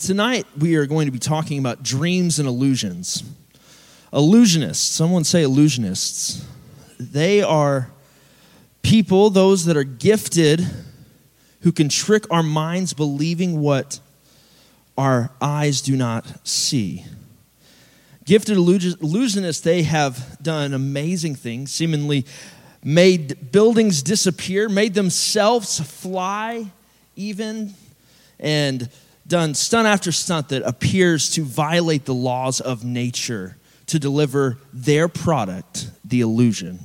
Tonight, we are going to be talking about dreams and illusions. Illusionists, someone say illusionists. They are people, those that are gifted, who can trick our minds believing what our eyes do not see. Gifted illusionists, they have done amazing things, seemingly made buildings disappear, made themselves fly, even, and done stunt after stunt that appears to violate the laws of nature to deliver their product, the illusion.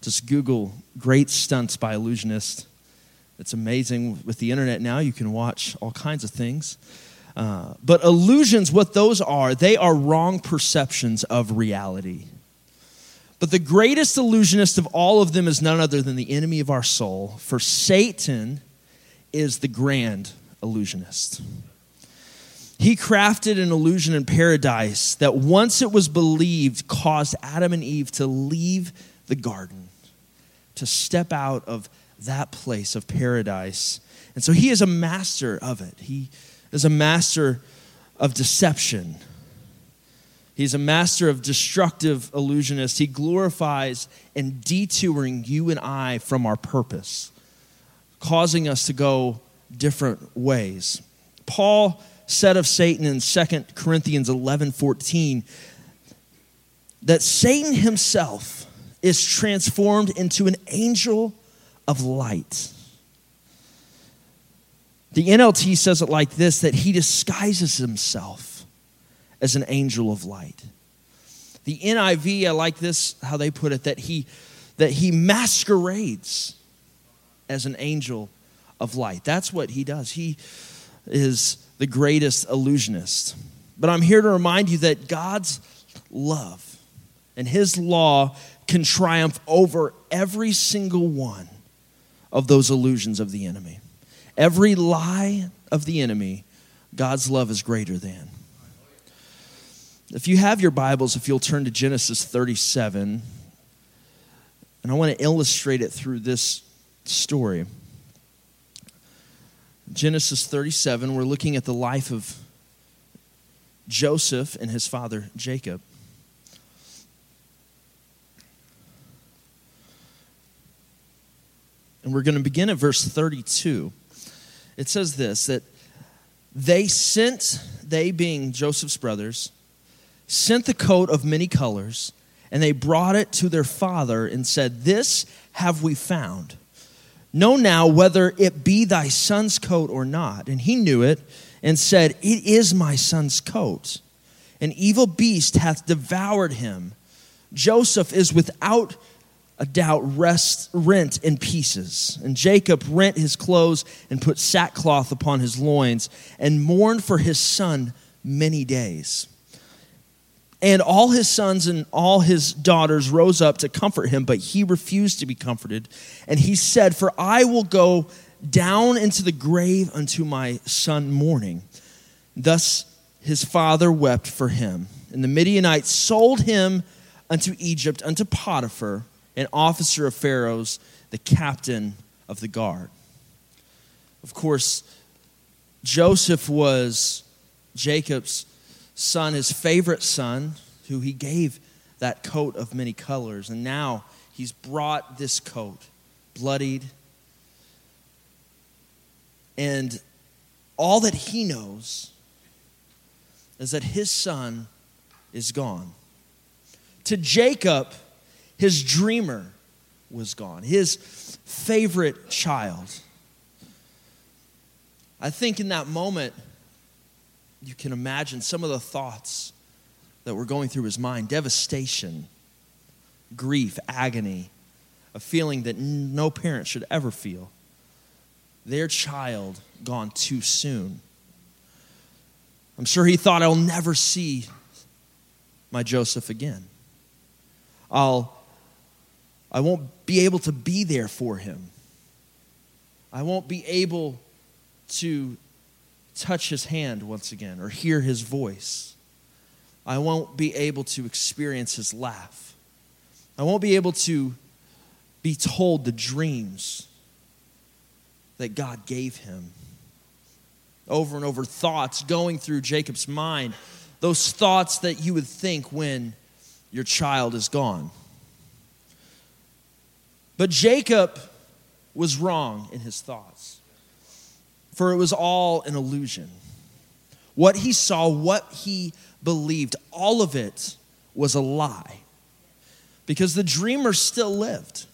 Just Google great stunts by illusionists. It's amazing with the internet now, you can watch all kinds of things. Uh, but illusions, what those are, they are wrong perceptions of reality. But the greatest illusionist of all of them is none other than the enemy of our soul. For Satan is the grand illusionist. He crafted an illusion in paradise that once it was believed caused Adam and Eve to leave the garden, to step out of that place of paradise. And so he is a master of it. He is a master of deception. He's a master of destructive illusionists. He glorifies and detouring you and I from our purpose, causing us to go different ways. Paul said of Satan in 2 Corinthians 11 14 that Satan himself is transformed into an angel of light. The NLT says it like this that he disguises himself as an angel of light. The NIV, I like this, how they put it, that he, that he masquerades as an angel of light. That's what he does. He is the greatest illusionist. But I'm here to remind you that God's love and his law can triumph over every single one of those illusions of the enemy. Every lie of the enemy, God's love is greater than. If you have your Bibles, if you'll turn to Genesis 37, and I want to illustrate it through this story. Genesis 37, we're looking at the life of Joseph and his father Jacob. And we're going to begin at verse 32. It says this that they sent, they being Joseph's brothers, sent the coat of many colors, and they brought it to their father and said, This have we found. Know now whether it be thy son's coat or not. And he knew it and said, It is my son's coat. An evil beast hath devoured him. Joseph is without a doubt rest, rent in pieces. And Jacob rent his clothes and put sackcloth upon his loins and mourned for his son many days. And all his sons and all his daughters rose up to comfort him, but he refused to be comforted. And he said, For I will go down into the grave unto my son mourning. Thus his father wept for him. And the Midianites sold him unto Egypt, unto Potiphar, an officer of Pharaoh's, the captain of the guard. Of course, Joseph was Jacob's son, his favorite son, who he gave that coat of many colors. And now he's brought this coat, bloodied. And all that he knows is that his son is gone. To Jacob, his dreamer was gone, his favorite child. I think in that moment, you can imagine some of the thoughts that were going through his mind devastation, grief, agony, a feeling that no parent should ever feel. Their child gone too soon. I'm sure he thought, I'll never see my Joseph again. I'll, I won't be able to be there for him. I won't be able to touch his hand once again or hear his voice. I won't be able to experience his laugh. I won't be able to be told the dreams that God gave him. over and over thoughts going through Jacob's mind, those thoughts that you would think when your child is gone. But Jacob was wrong in his thoughts, for it was all an illusion. What he saw, what he believed, all of it was a lie. Because the dreamer still lived.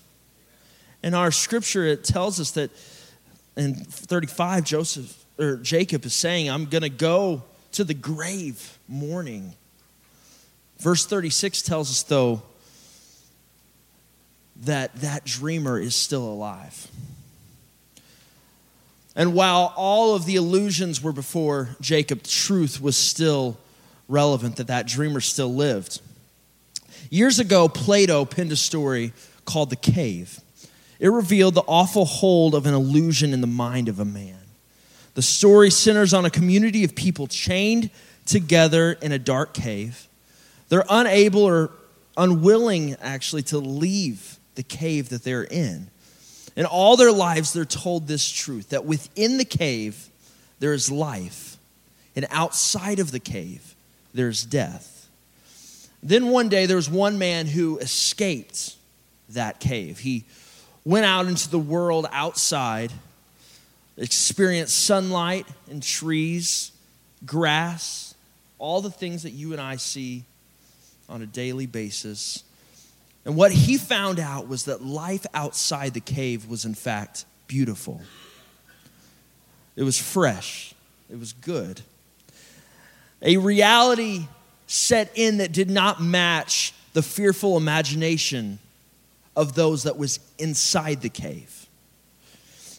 In our scripture, it tells us that in 35, Joseph or Jacob is saying, I'm gonna go to the grave mourning. Verse 36 tells us, though, that that dreamer is still alive. And while all of the illusions were before Jacob, truth was still relevant that that dreamer still lived. Years ago, Plato penned a story called The Cave. It revealed the awful hold of an illusion in the mind of a man. The story centers on a community of people chained together in a dark cave. They're unable or unwilling, actually, to leave the cave that they're in. In all their lives, they're told this truth that within the cave, there is life, and outside of the cave, there's death. Then one day, there was one man who escaped that cave. He went out into the world outside, experienced sunlight and trees, grass, all the things that you and I see on a daily basis. And what he found out was that life outside the cave was, in fact, beautiful. It was fresh, it was good. A reality set in that did not match the fearful imagination of those that was inside the cave.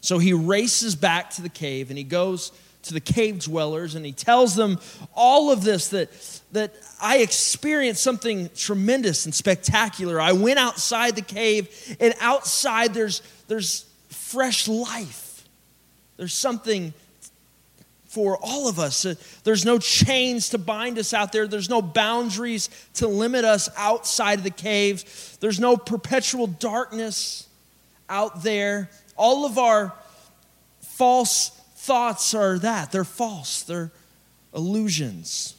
So he races back to the cave and he goes to the cave dwellers and he tells them all of this that, that I experienced something tremendous and spectacular. I went outside the cave, and outside there's, there's fresh life. There's something for all of us. Uh, there's no chains to bind us out there. There's no boundaries to limit us outside of the cave. There's no perpetual darkness out there. All of our false thoughts are that they're false, they're illusions.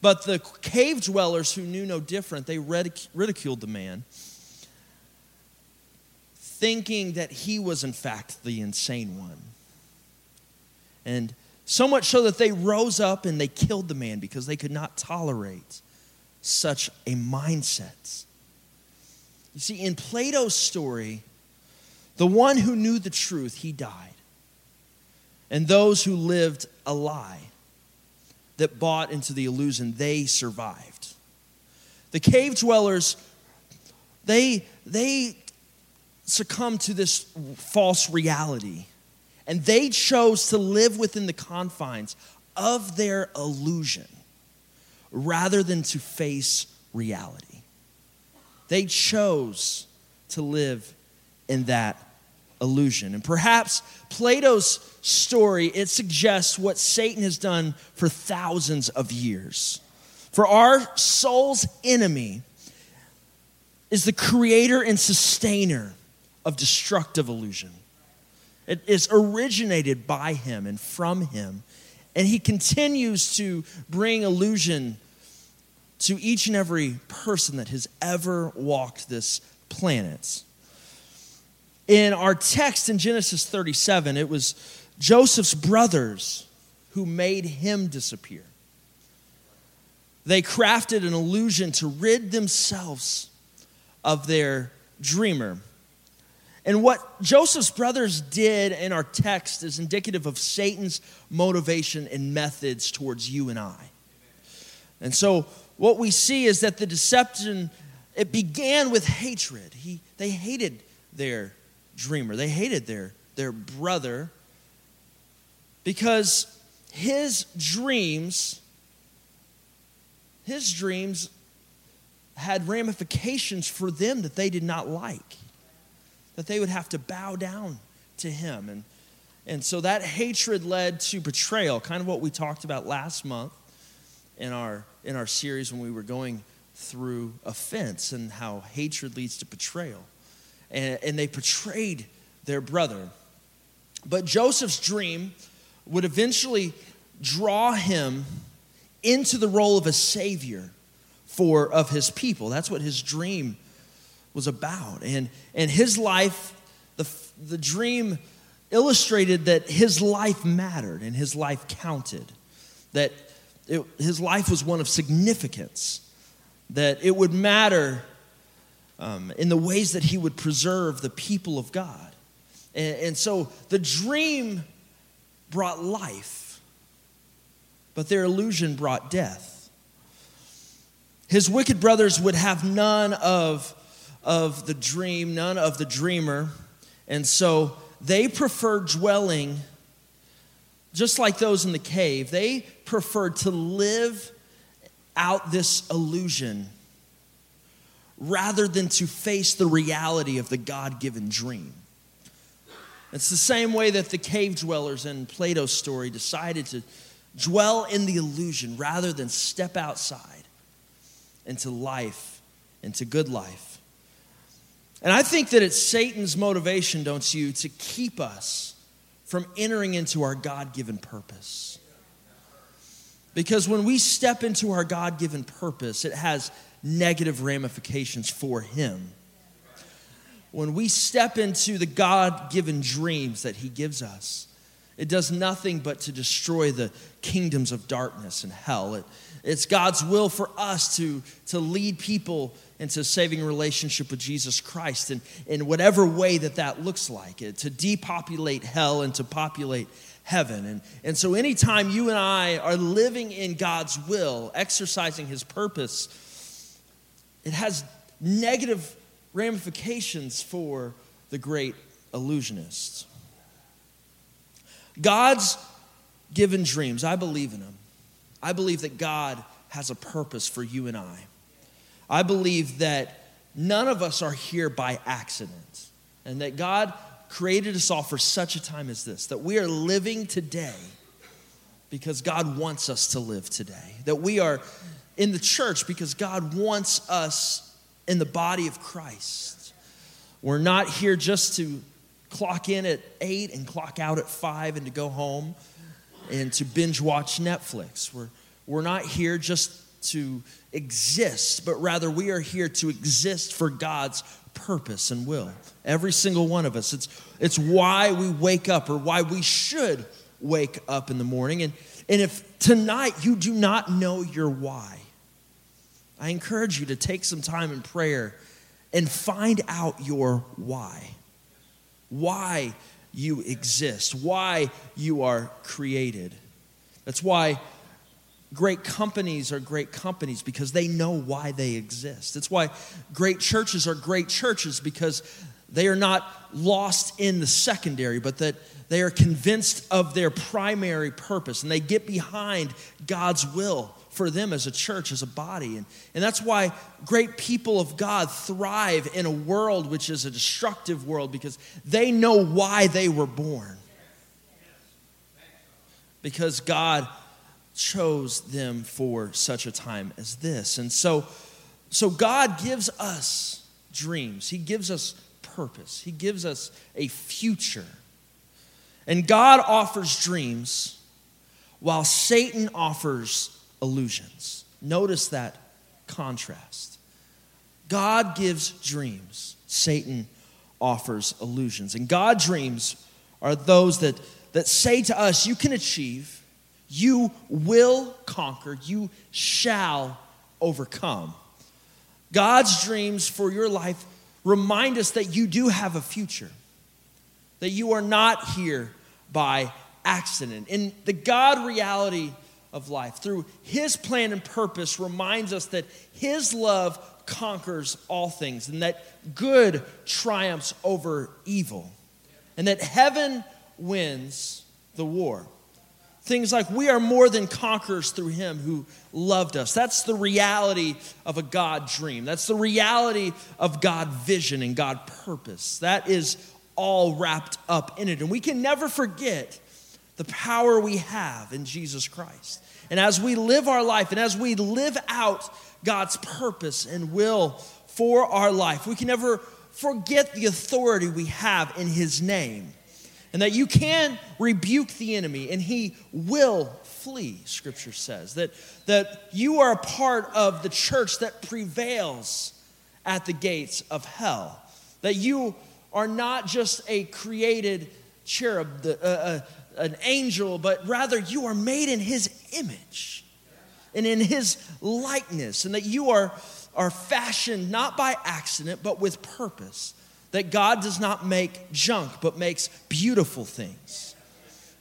But the cave dwellers who knew no different, they ridiculed the man, thinking that he was, in fact, the insane one. And so much so that they rose up and they killed the man because they could not tolerate such a mindset. You see, in Plato's story, the one who knew the truth, he died. And those who lived a lie, that bought into the illusion, they survived. The cave dwellers, they, they succumbed to this false reality. And they chose to live within the confines of their illusion rather than to face reality. They chose to live in that illusion. And perhaps Plato's story, it suggests what Satan has done for thousands of years. For our soul's enemy is the creator and sustainer of destructive illusion. It is originated by him and from him. And he continues to bring illusion to each and every person that has ever walked this planet. In our text in Genesis 37, it was Joseph's brothers who made him disappear. They crafted an illusion to rid themselves of their dreamer. And what Joseph's brothers did in our text is indicative of Satan's motivation and methods towards you and I. And so what we see is that the deception it began with hatred. He, they hated their dreamer. They hated their, their brother because his dreams, his dreams had ramifications for them that they did not like, that they would have to bow down to him. And, and so that hatred led to betrayal, kind of what we talked about last month in our, in our series when we were going through offense and how hatred leads to betrayal and, and they betrayed their brother. But Joseph's dream would eventually draw him into the role of a savior for of his people. That's what his dream was about. And and his life the the dream illustrated that his life mattered and his life counted. That it, his life was one of significance. That it would matter um, in the ways that he would preserve the people of God. And, and so the dream brought life, but their illusion brought death. His wicked brothers would have none of, of the dream, none of the dreamer. And so they preferred dwelling just like those in the cave. They preferred to live out this illusion rather than to face the reality of the God given dream. It's the same way that the cave dwellers in Plato's story decided to dwell in the illusion rather than step outside into life, into good life. And I think that it's Satan's motivation, don't you, to keep us from entering into our God given purpose. Because when we step into our God given purpose, it has negative ramifications for him. When we step into the God given dreams that he gives us, it does nothing but to destroy the kingdoms of darkness and hell. It, it's God's will for us to, to lead people into saving relationship with Jesus Christ in, in whatever way that that looks like, it, to depopulate hell and to populate heaven. And, and so, anytime you and I are living in God's will, exercising his purpose, it has negative ramifications for the great illusionists. God's given dreams, I believe in them. I believe that God has a purpose for you and I. I believe that none of us are here by accident, and that God created us all for such a time as this, that we are living today because God wants us to live today, that we are in the church because God wants us in the body of Christ. We're not here just to clock in at eight and clock out at five and to go home and to binge watch Netflix. We're, we're not here just to exist, but rather we are here to exist for God's purpose and will. Every single one of us. It's, it's why we wake up or why we should wake up in the morning. And, and if tonight you do not know your why, I encourage you to take some time in prayer and find out your why. Why you exist, why you are created. That's why great companies are great companies because they know why they exist. That's why great churches are great churches because they are not lost in the secondary, but that they are convinced of their primary purpose and they get behind God's will for them as a church, as a body. And, and that's why great people of God thrive in a world which is a destructive world because they know why they were born. Because God chose them for such a time as this. And so, so God gives us dreams, He gives us purpose, He gives us a future. And God offers dreams while Satan offers illusions. Notice that contrast. God gives dreams, Satan offers illusions. And God dreams are those that, that say to us, You can achieve, you will conquer, you shall overcome. God's dreams for your life remind us that you do have a future, that you are not here by accident. In the God reality of life, through His plan and purpose, reminds us that His love conquers all things and that good triumphs over evil and that heaven wins the war. Things like we are more than conquerors through Him who loved us. That's the reality of a God dream. That's the reality of God vision and God purpose. That is all wrapped up in it. And we can never forget the power we have in Jesus Christ. And as we live our life and as we live out God's purpose and will for our life, we can never forget the authority we have in His name. and that you can rebuke the enemy and he will flee, scripture says. That, that you are a part of the church that prevails at the gates of hell. That you are not just a created cherub, uh, uh, an angel, but rather you are made in his image and in his likeness, and that you are, are fashioned not by accident, but with purpose. That God does not make junk, but makes beautiful things.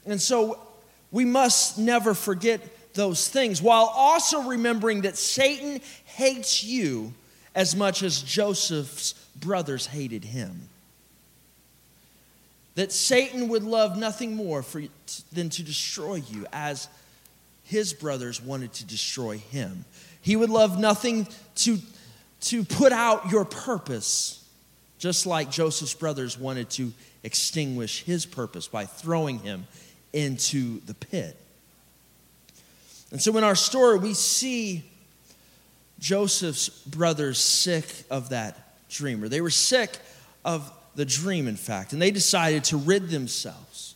And so we must never forget those things, while also remembering that Satan hates you as much as Joseph's brothers hated him. That Satan would love nothing more for, than to destroy you as his brothers wanted to destroy him. He would love nothing to, to put out your purpose, just like Joseph's brothers wanted to extinguish his purpose by throwing him into the pit. And so in our story, we see Joseph's brothers sick of that dreamer. They were sick of the dream, in fact, and they decided to rid themselves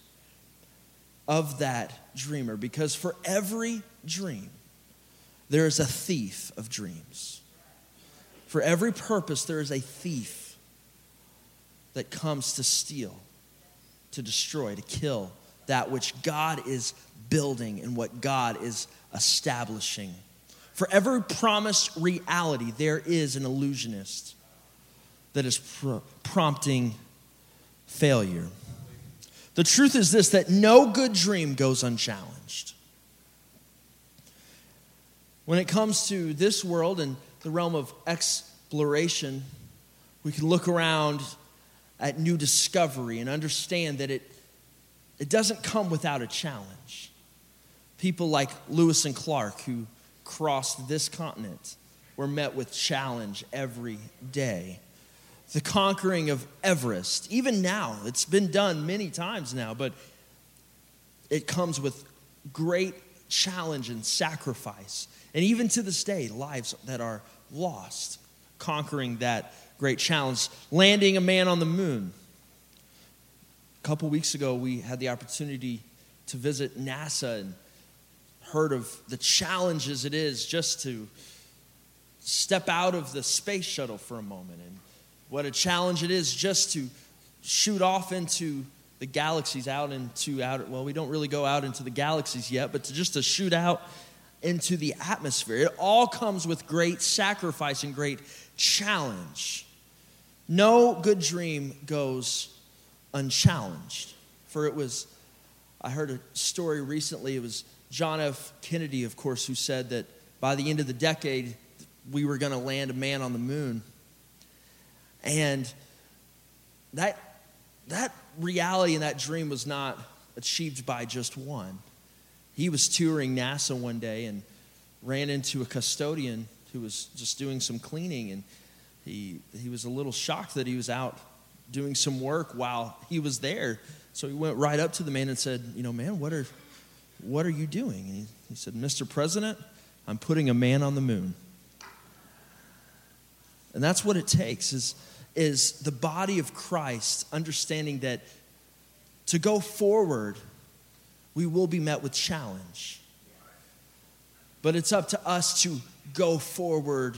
of that dreamer because for every dream, there is a thief of dreams. For every purpose, there is a thief that comes to steal, to destroy, to kill that which God is building and what God is establishing. For every promised reality, there is an illusionist that is pr- prompting failure. The truth is this that no good dream goes unchallenged. When it comes to this world and the realm of exploration, we can look around at new discovery and understand that it, it doesn't come without a challenge. People like Lewis and Clark, who crossed this continent, were met with challenge every day the conquering of Everest. Even now, it's been done many times now, but it comes with great challenge and sacrifice. And even to this day, lives that are lost, conquering that great challenge, landing a man on the moon. A couple weeks ago, we had the opportunity to visit NASA and heard of the challenges it is just to step out of the space shuttle for a moment and what a challenge it is just to shoot off into the galaxies out into outer well we don't really go out into the galaxies yet but to just to shoot out into the atmosphere. It all comes with great sacrifice and great challenge. No good dream goes unchallenged. For it was i heard a story recently it was john f. Kennedy of course who said that by the end of the decade we were going to land a man on the moon and that, that reality and that dream was not achieved by just one. He was touring NASA one day and ran into a custodian who was just doing some cleaning, and he, he was a little shocked that he was out doing some work while he was there. So he went right up to the man and said, You know, man, what are, what are you doing? And he, he said, Mr. President, I'm putting a man on the moon. And that's what it takes is is the body of Christ understanding that to go forward, we will be met with challenge. But it's up to us to go forward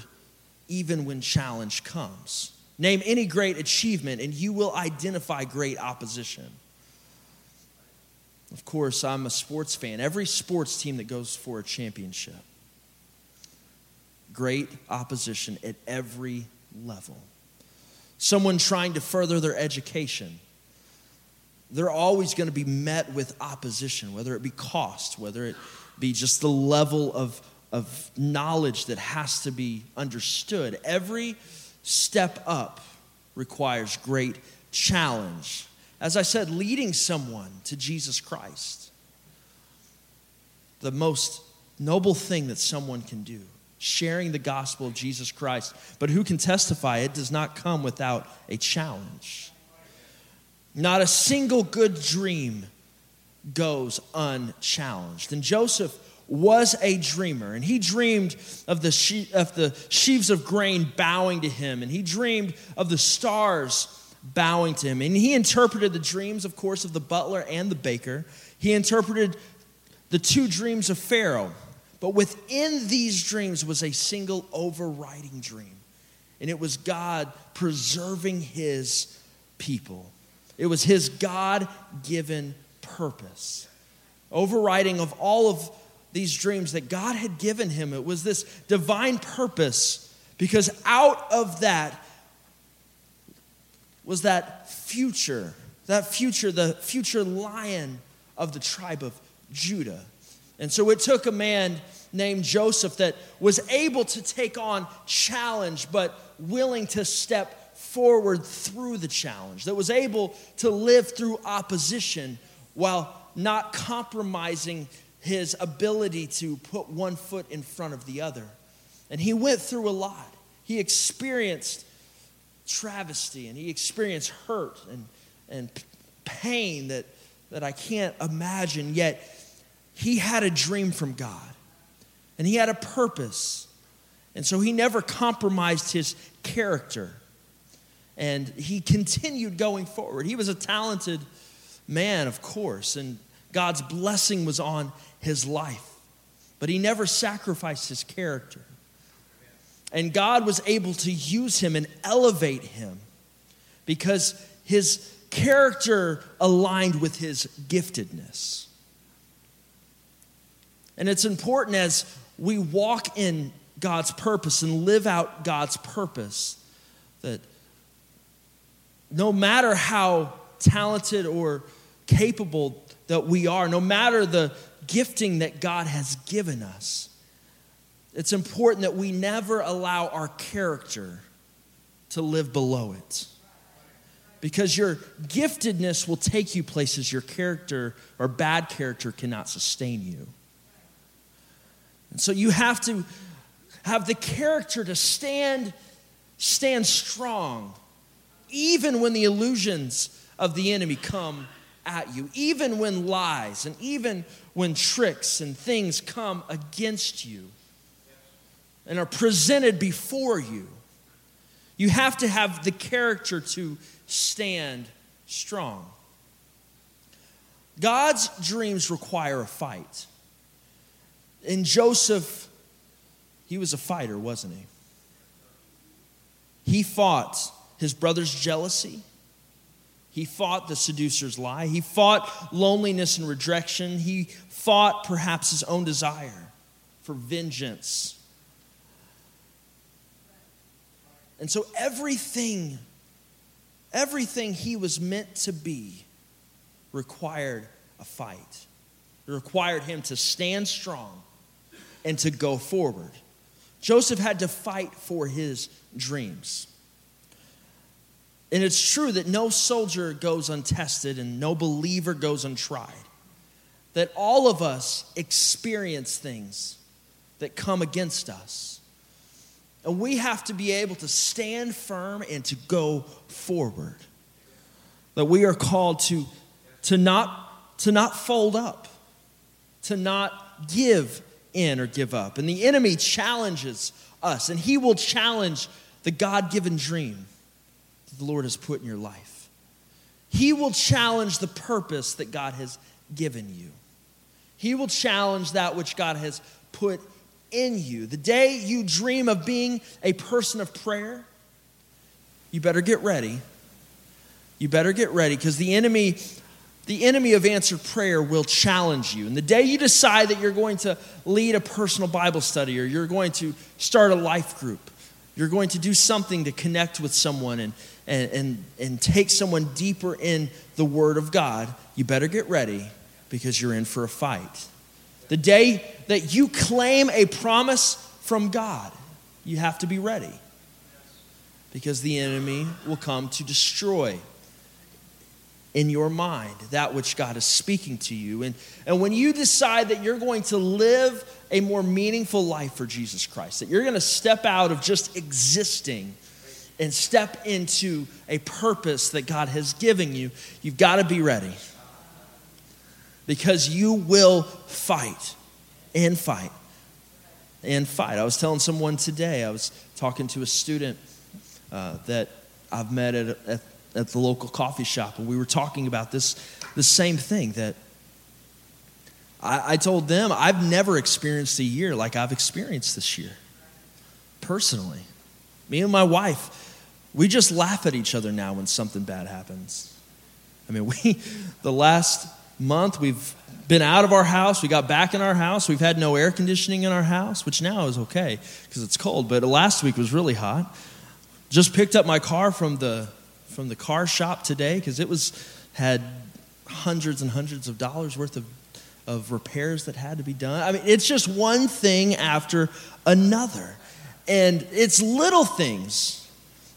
even when challenge comes. Name any great achievement, and you will identify great opposition. Of course, I'm a sports fan. Every sports team that goes for a championship, great opposition at every level someone trying to further their education, they're always going to be met with opposition, whether it be cost, whether it be just the level of, of knowledge that has to be understood. Every step up requires great challenge. As I said, leading someone to Jesus Christ, the most noble thing that someone can do sharing the gospel of Jesus Christ. But who can testify? It does not come without a challenge. Not a single good dream goes unchallenged. And Joseph was a dreamer, and he dreamed of the, she- of the sheaves of grain bowing to him, and he dreamed of the stars bowing to him. And he interpreted the dreams, of course, of the butler and the baker. He interpreted the two dreams of Pharaoh. But within these dreams was a single overriding dream, and it was God preserving his people. It was his God given purpose. Overriding of all of these dreams that God had given him, it was this divine purpose, because out of that was that future, that future, the future lion of the tribe of Judah. And so it took a man named Joseph that was able to take on challenge, but willing to step forward through the challenge, that was able to live through opposition while not compromising his ability to put one foot in front of the other. And he went through a lot. He experienced travesty and he experienced hurt and, and pain that, that I can't imagine, yet he had a dream from God and he had a purpose. And so he never compromised his character. And he continued going forward. He was a talented man, of course, and God's blessing was on his life. But he never sacrificed his character. And God was able to use him and elevate him because his character aligned with his giftedness. And it's important as we walk in God's purpose and live out God's purpose that no matter how talented or capable that we are, no matter the gifting that God has given us, it's important that we never allow our character to live below it. Because your giftedness will take you places your character or bad character cannot sustain you. And so you have to have the character to stand, stand strong, even when the illusions of the enemy come at you, even when lies and even when tricks and things come against you and are presented before you. You have to have the character to stand strong. God's dreams require a fight. And Joseph, he was a fighter, wasn't he? He fought his brother's jealousy. He fought the seducer's lie. He fought loneliness and rejection. He fought perhaps his own desire for vengeance. And so everything, everything he was meant to be required a fight. It required him to stand strong and to go forward. Joseph had to fight for his dreams. And it's true that no soldier goes untested and no believer goes untried. That all of us experience things that come against us. And we have to be able to stand firm and to go forward. That we are called to, to, not, to not fold up, to not give in or give up. And the enemy challenges us, and he will challenge the God given dream that the Lord has put in your life. He will challenge the purpose that God has given you. He will challenge that which God has put in you. The day you dream of being a person of prayer, you better get ready. You better get ready because the enemy the enemy of answered prayer will challenge you. And the day you decide that you're going to lead a personal Bible study or you're going to start a life group, you're going to do something to connect with someone and, and, and, and take someone deeper in the Word of God, you better get ready because you're in for a fight. The day that you claim a promise from God, you have to be ready because the enemy will come to destroy in your mind that which God is speaking to you. And, and when you decide that you're going to live a more meaningful life for Jesus Christ, that you're going to step out of just existing and step into a purpose that God has given you, you've got to be ready. Because you will fight and fight and fight. I was telling someone today, I was talking to a student uh, that I've met at, at at the local coffee shop, and we were talking about this the same thing that I, I told them I've never experienced a year like I've experienced this year, personally. Me and my wife, we just laugh at each other now when something bad happens. I mean, we, the last month, we've been out of our house. We got back in our house. We've had no air conditioning in our house, which now is okay because it's cold, but last week was really hot. Just picked up my car from the, from the car shop today because it was, had hundreds and hundreds of dollars worth of, of repairs that had to be done. I mean, it's just one thing after another. And it's little things,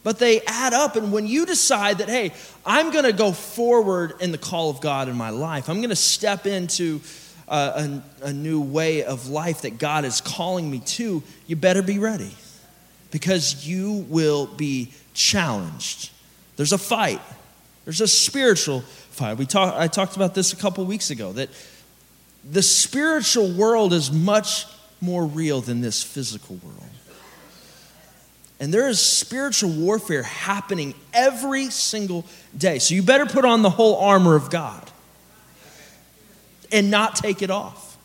but they add up. And when you decide that, hey, I'm going to go forward in the call of God in my life, I'm going to step into uh, a, a, a new way of life that God is calling me to, you better be ready because you will be challenged. There's a fight, there's a spiritual fight. We talk, I talked about this a couple weeks ago that the spiritual world is much more real than this physical world. And there is spiritual warfare happening every single day. So you better put on the whole armor of God and not take it off.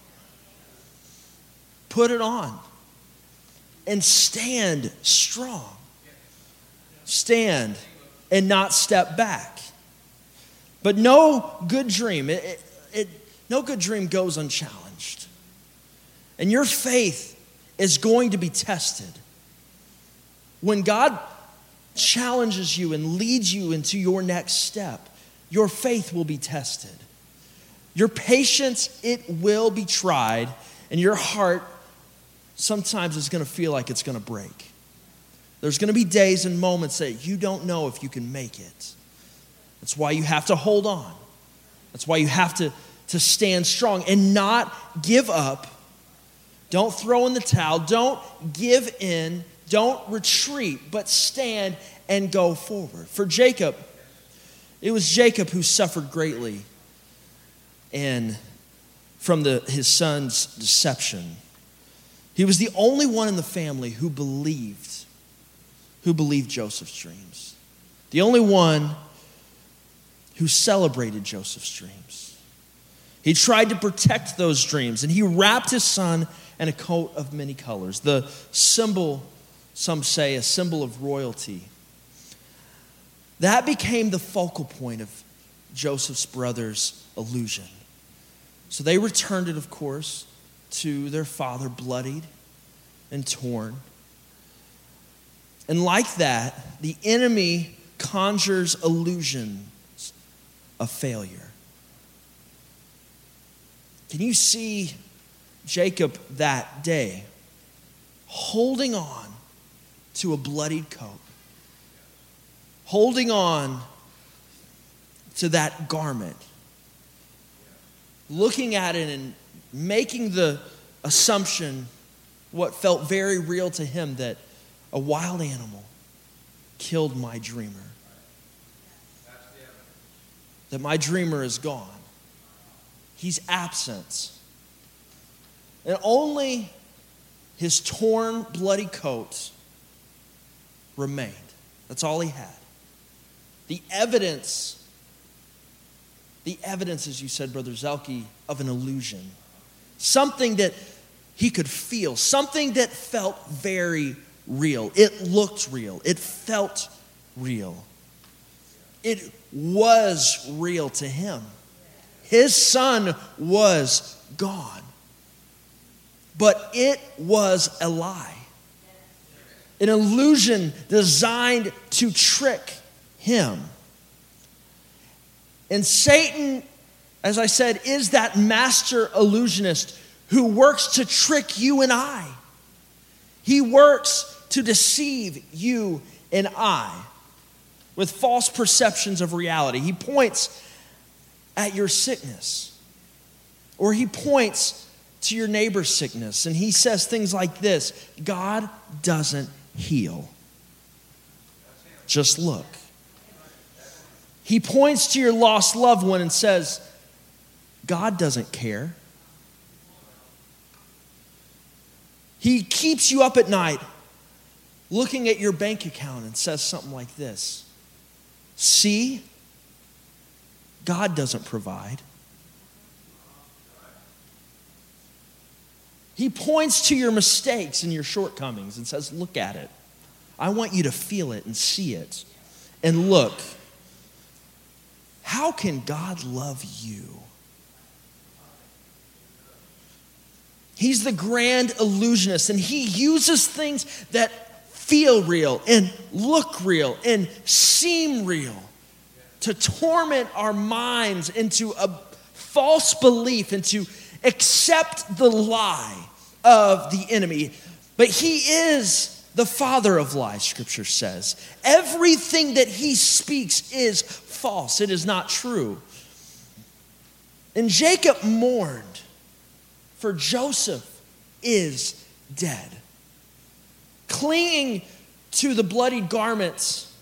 Put it on and stand strong. Stand and not step back. But no good dream, it, it, it, no good dream goes unchallenged. And your faith is going to be tested. When God challenges you and leads you into your next step, your faith will be tested. Your patience, it will be tried, and your heart sometimes is going to feel like it's going to break. There's going to be days and moments that you don't know if you can make it. That's why you have to hold on. That's why you have to, to stand strong and not give up. Don't throw in the towel. Don't give in. Don't retreat, but stand and go forward. For Jacob, it was Jacob who suffered greatly and from the, his son's deception. He was the only one in the family who believed, who believed Joseph's dreams. The only one who celebrated Joseph's dreams. He tried to protect those dreams, and he wrapped his son in a coat of many colors, the symbol, some say, a symbol of royalty. That became the focal point of Joseph's brothers' illusion. So they returned it, of course, to their father, bloodied and torn. And like that, the enemy conjures illusions of failure. Can you see Jacob that day holding on to a bloodied coat, holding on to that garment, looking at it and making the assumption, what felt very real to him, that a wild animal killed my dreamer. That my dreamer is gone. He's absent. And only his torn, bloody coat remained. That's all he had. The evidence, the evidence, as you said, Brother Zelke, of an illusion. Something that he could feel, something that felt very real. It looked real, it felt real. It was real to him. His son was God. But it was a lie, an illusion designed to trick him. And Satan, as I said, is that master illusionist who works to trick you and I. He works to deceive you and I with false perceptions of reality. He points at your sickness, or he points to your neighbor's sickness, and he says things like this God doesn't heal. Just look. He points to your lost loved one and says, God doesn't care. He keeps you up at night looking at your bank account and says something like this See, God doesn't provide. He points to your mistakes and your shortcomings and says, Look at it. I want you to feel it and see it. And look, how can God love you? He's the grand illusionist, and he uses things that feel real and look real and seem real to torment our minds into a false belief and to accept the lie of the enemy. But he is the father of lies, scripture says. Everything that he speaks is false, it is not true. And Jacob mourned, for Joseph is dead. Clinging to the bloodied garments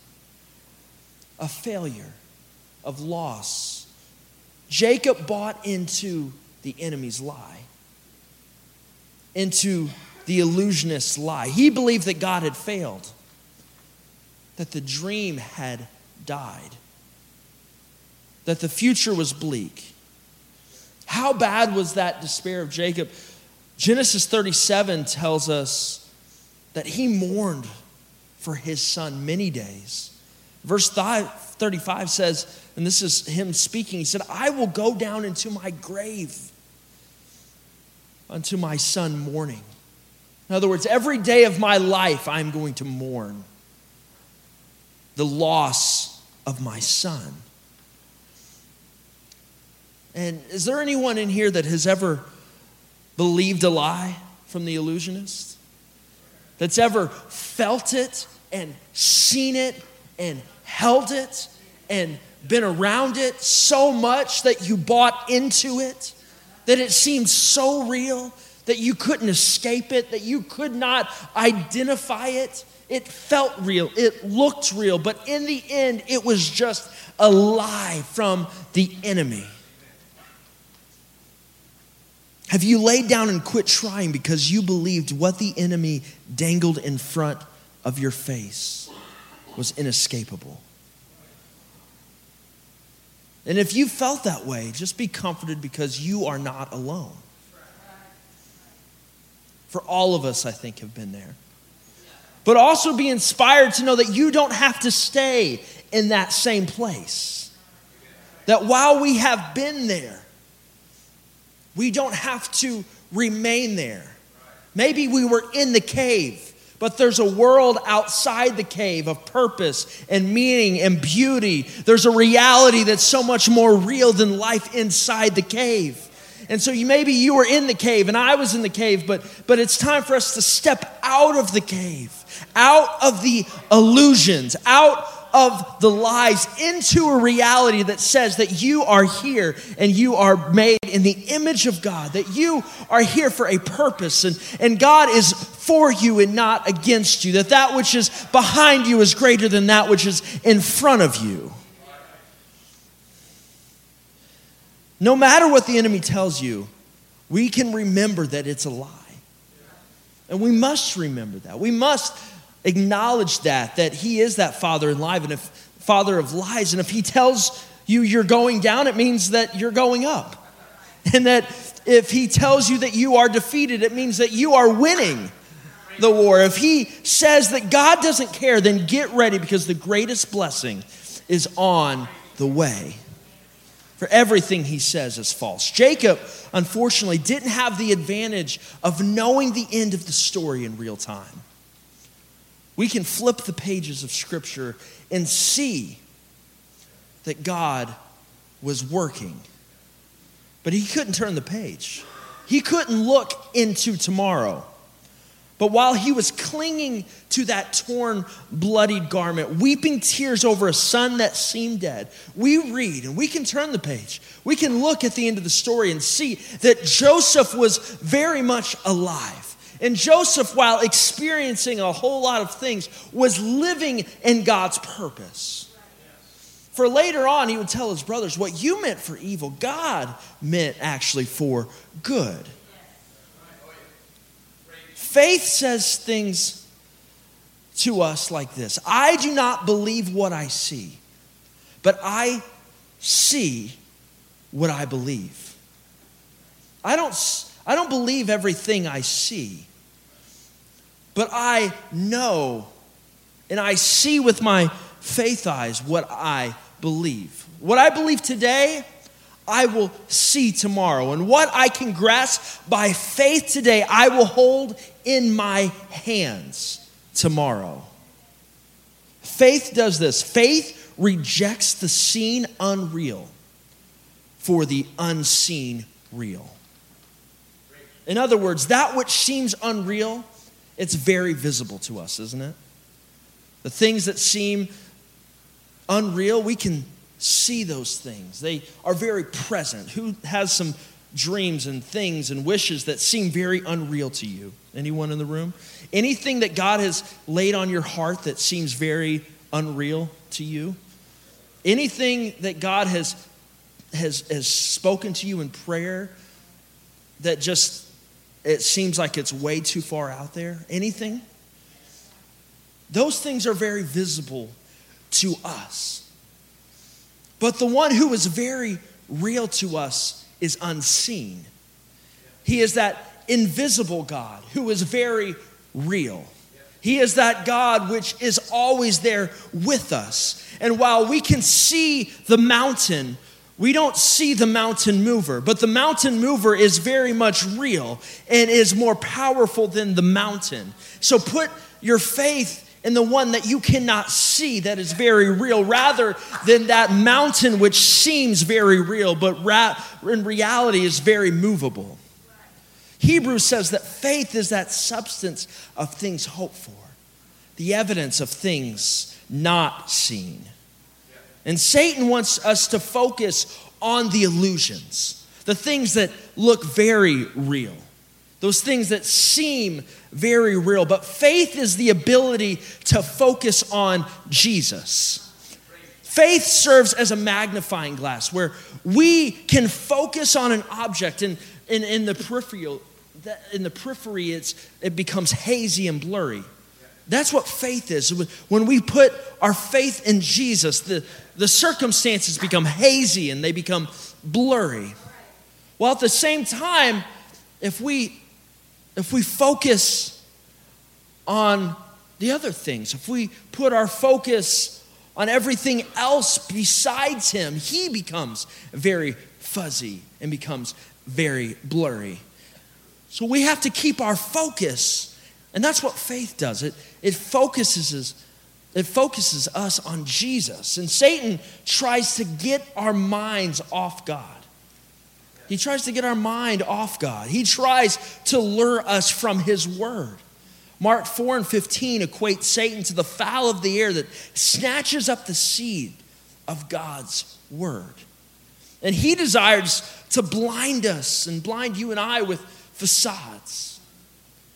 of failure, of loss. Jacob bought into the enemy's lie, into the illusionist's lie. He believed that God had failed, that the dream had died, that the future was bleak. How bad was that despair of Jacob? Genesis 37 tells us that he mourned for his son many days. Verse 35 says, and this is him speaking, he said, I will go down into my grave unto my son mourning. In other words, every day of my life, I'm going to mourn the loss of my son. And is there anyone in here that has ever believed a lie from the illusionist? That's ever felt it and seen it and held it and been around it so much that you bought into it, that it seemed so real that you couldn't escape it, that you could not identify it. It felt real, it looked real, but in the end, it was just a lie from the enemy. Have you laid down and quit trying because you believed what the enemy dangled in front of your face was inescapable? And if you felt that way, just be comforted because you are not alone. For all of us, I think, have been there. But also be inspired to know that you don't have to stay in that same place. That while we have been there, we don't have to remain there. Maybe we were in the cave, but there's a world outside the cave of purpose and meaning and beauty. There's a reality that's so much more real than life inside the cave. And so you maybe you were in the cave and I was in the cave, but but it's time for us to step out of the cave, out of the illusions, out of the lies into a reality that says that you are here and you are made in the image of God, that you are here for a purpose and, and God is for you and not against you, that that which is behind you is greater than that which is in front of you. No matter what the enemy tells you, we can remember that it's a lie. And we must remember that. We must acknowledge that, that he is that father in life and if father of lies. And if he tells you you're going down, it means that you're going up. And that if he tells you that you are defeated, it means that you are winning the war. If he says that God doesn't care, then get ready because the greatest blessing is on the way for everything he says is false. Jacob, unfortunately, didn't have the advantage of knowing the end of the story in real time. We can flip the pages of Scripture and see that God was working, but he couldn't turn the page. He couldn't look into tomorrow. But while he was clinging to that torn, bloodied garment, weeping tears over a son that seemed dead, we read, and we can turn the page. We can look at the end of the story and see that Joseph was very much alive. And Joseph, while experiencing a whole lot of things, was living in God's purpose. For later on, he would tell his brothers, What you meant for evil, God meant actually for good. Faith says things to us like this I do not believe what I see, but I see what I believe. I don't, I don't believe everything I see, but I know and I see with my faith eyes what I believe. What I believe today, I will see tomorrow. And what I can grasp by faith today, I will hold in my hands tomorrow. Faith does this faith rejects the seen unreal for the unseen real. In other words, that which seems unreal, it's very visible to us, isn't it? The things that seem unreal, we can see those things. They are very present. Who has some dreams and things and wishes that seem very unreal to you? Anyone in the room? Anything that God has laid on your heart that seems very unreal to you? Anything that God has has has spoken to you in prayer that just it seems like it's way too far out there? Anything? Those things are very visible to us. But the one who is very real to us is unseen. He is that invisible God who is very real. He is that God which is always there with us. And while we can see the mountain, we don't see the mountain mover, but the mountain mover is very much real and is more powerful than the mountain. So put your faith in the one that you cannot see that is very real, rather than that mountain which seems very real, but ra- in reality is very movable. Hebrews says that faith is that substance of things hoped for, the evidence of things not seen. And Satan wants us to focus on the illusions, the things that look very real those things that seem very real. But faith is the ability to focus on Jesus. Faith serves as a magnifying glass where we can focus on an object and in, in, the peripheral, in the periphery it's, it becomes hazy and blurry. That's what faith is. When we put our faith in Jesus, the, the circumstances become hazy and they become blurry. While at the same time, if we if we focus on the other things, if we put our focus on everything else besides Him, He becomes very fuzzy and becomes very blurry. So we have to keep our focus. And that's what faith does. It, it focuses it focuses us on Jesus. And Satan tries to get our minds off God. He tries to get our mind off God. He tries to lure us from His word. Mark 4 and 15 equate Satan to the fowl of the air that snatches up the seed of God's word. And he desires to blind us and blind you and I with facades.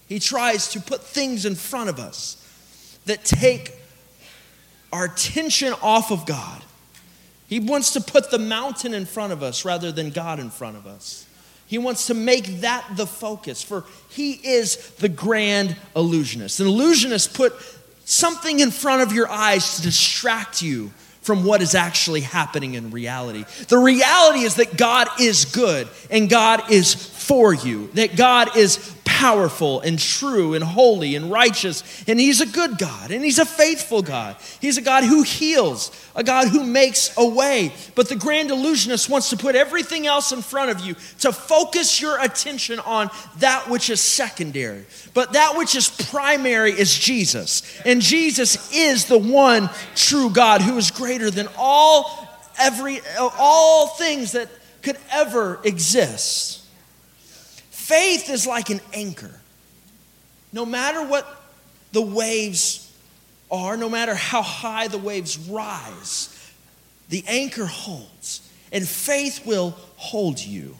He tries to put things in front of us that take our attention off of God he wants to put the mountain in front of us rather than God in front of us. He wants to make that the focus, for he is the grand illusionist. An illusionist put something in front of your eyes to distract you from what is actually happening in reality. The reality is that God is good and God is for you, that God is powerful and true and holy and righteous. And He's a good God and He's a faithful God. He's a God who heals, a God who makes a way. But the grand illusionist wants to put everything else in front of you to focus your attention on that which is secondary. But that which is primary is Jesus. And Jesus is the one true God who is greater than all every all things that could ever exist. Faith is like an anchor. No matter what the waves are, no matter how high the waves rise, the anchor holds. And faith will hold you.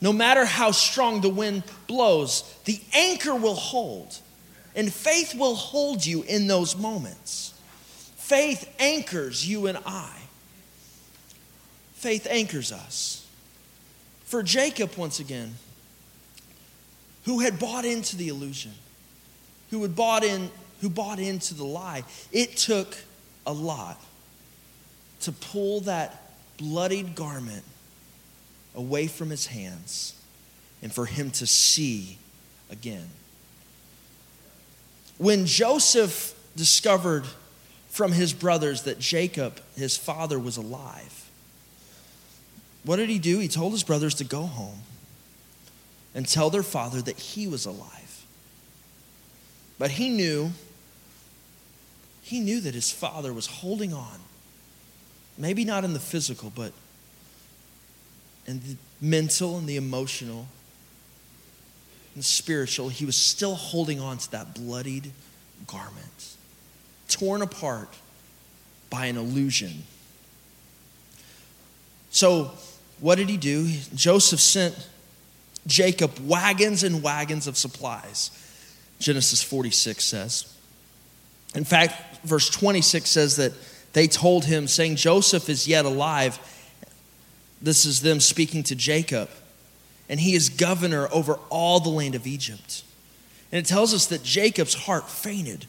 No matter how strong the wind blows, the anchor will hold. And faith will hold you in those moments. Faith anchors you and I. Faith anchors us. For Jacob, once again, who had bought into the illusion, who had bought in, who bought into the lie. It took a lot to pull that bloodied garment away from his hands and for him to see again. When Joseph discovered from his brothers that Jacob, his father, was alive, what did he do? He told his brothers to go home and tell their father that he was alive. But he knew, he knew that his father was holding on. Maybe not in the physical, but in the mental and the emotional and spiritual. He was still holding on to that bloodied garment, torn apart by an illusion. So, what did he do? Joseph sent Jacob wagons and wagons of supplies. Genesis 46 says. In fact, verse 26 says that they told him, saying, Joseph is yet alive. This is them speaking to Jacob. And he is governor over all the land of Egypt. And it tells us that Jacob's heart fainted,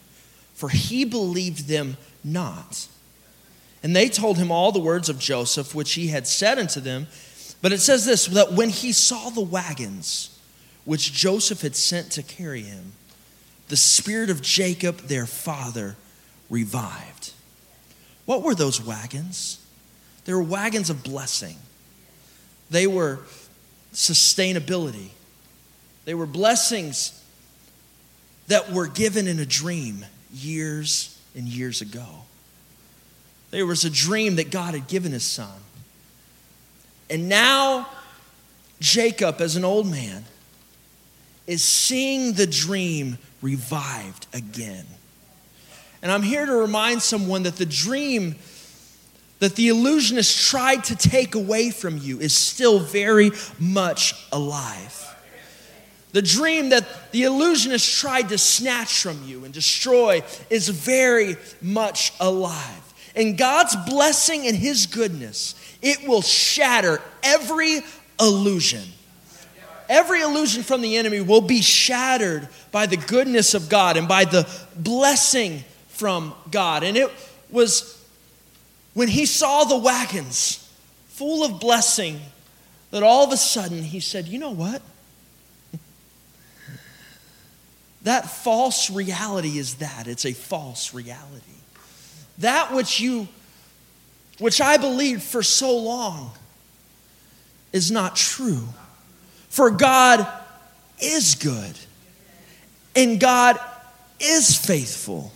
for he believed them not. And they told him all the words of Joseph, which he had said unto them. But it says this that when he saw the wagons which Joseph had sent to carry him, the spirit of Jacob, their father, revived. What were those wagons? They were wagons of blessing, they were sustainability, they were blessings that were given in a dream years and years ago. There was a dream that God had given his son. And now, Jacob, as an old man, is seeing the dream revived again. And I'm here to remind someone that the dream that the illusionist tried to take away from you is still very much alive. The dream that the illusionist tried to snatch from you and destroy is very much alive. And God's blessing and His goodness, it will shatter every illusion. Every illusion from the enemy will be shattered by the goodness of God and by the blessing from God. And it was when he saw the wagons full of blessing that all of a sudden he said, You know what? that false reality is that. It's a false reality. That which you, which I believed for so long, is not true. For God is good, and God is faithful.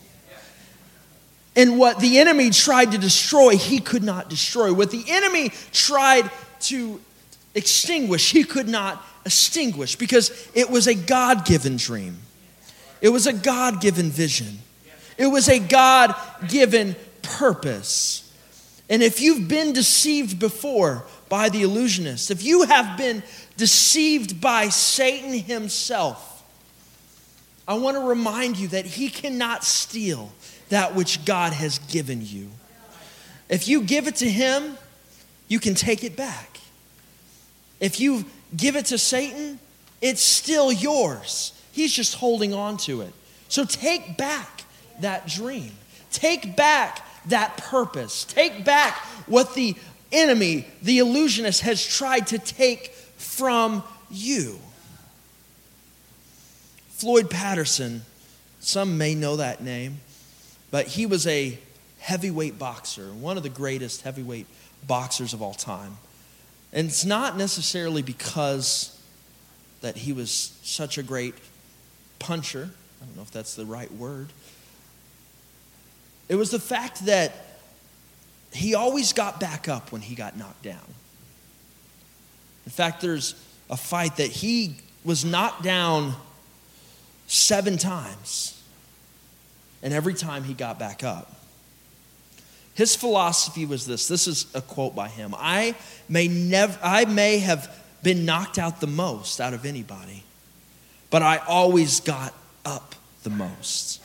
And what the enemy tried to destroy, he could not destroy. What the enemy tried to extinguish, he could not extinguish because it was a God given dream. It was a God given vision. It was a God given purpose. And if you've been deceived before by the illusionist, if you have been deceived by Satan himself, I want to remind you that he cannot steal that which God has given you. If you give it to him, you can take it back. If you give it to Satan, it's still yours. He's just holding on to it. So take back that dream. Take back that purpose. Take back what the enemy, the illusionist, has tried to take from you. Floyd Patterson, some may know that name, but he was a heavyweight boxer, one of the greatest heavyweight boxers of all time. And it's not necessarily because that he was such a great puncher. I don't know if that's the right word. It was the fact that he always got back up when he got knocked down. In fact, there's a fight that he was knocked down seven times, and every time he got back up. His philosophy was this this is a quote by him I may, never, I may have been knocked out the most out of anybody, but I always got up the most.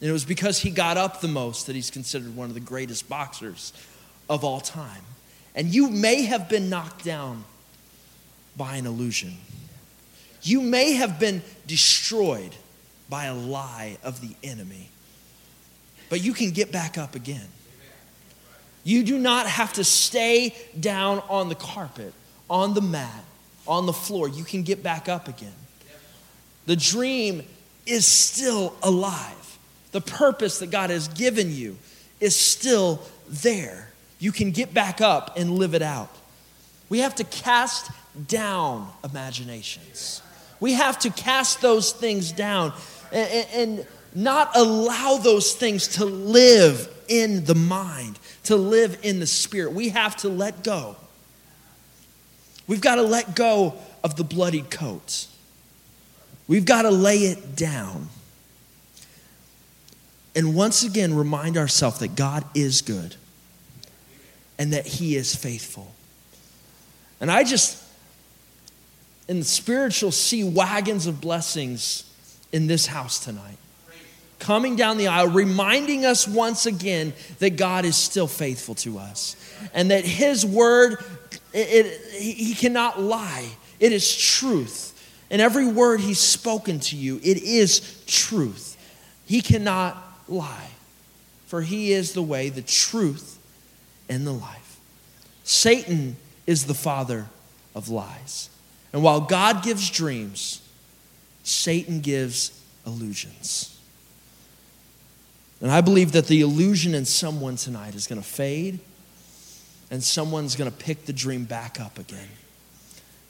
And it was because he got up the most that he's considered one of the greatest boxers of all time. And you may have been knocked down by an illusion. You may have been destroyed by a lie of the enemy. But you can get back up again. You do not have to stay down on the carpet, on the mat, on the floor. You can get back up again. The dream is still alive. The purpose that God has given you is still there. You can get back up and live it out. We have to cast down imaginations. We have to cast those things down and, and not allow those things to live in the mind, to live in the spirit. We have to let go. We've got to let go of the bloodied coat. We've got to lay it down. And once again, remind ourselves that God is good and that He is faithful. And I just, in the spiritual, see wagons of blessings in this house tonight. Coming down the aisle, reminding us once again that God is still faithful to us and that His word, it, it, He cannot lie. It is truth. And every word He's spoken to you, it is truth. He cannot lie, for He is the way, the truth, and the life. Satan is the father of lies. And while God gives dreams, Satan gives illusions. And I believe that the illusion in someone tonight is going to fade and someone's going to pick the dream back up again.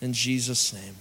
In Jesus' name.